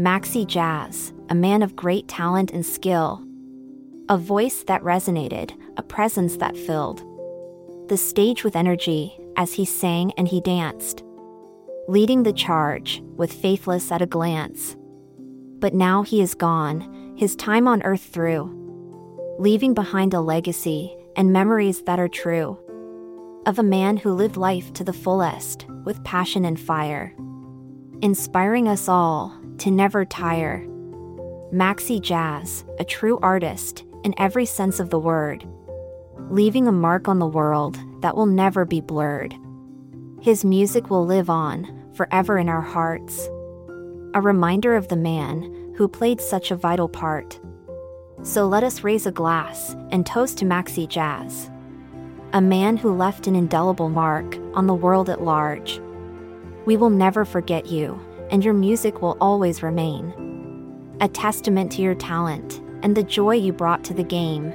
Maxi Jazz, a man of great talent and skill. A voice that resonated, a presence that filled the stage with energy as he sang and he danced, leading the charge with faithless at a glance. But now he is gone, his time on earth through, leaving behind a legacy and memories that are true of a man who lived life to the fullest with passion and fire, inspiring us all to never tire. Maxi Jazz, a true artist in every sense of the word, leaving a mark on the world that will never be blurred. His music will live on forever in our hearts, a reminder of the man who played such a vital part. So let us raise a glass and toast to Maxi Jazz, a man who left an indelible mark on the world at large. We will never forget you, and your music will always remain a testament to your talent and the joy you brought to the game.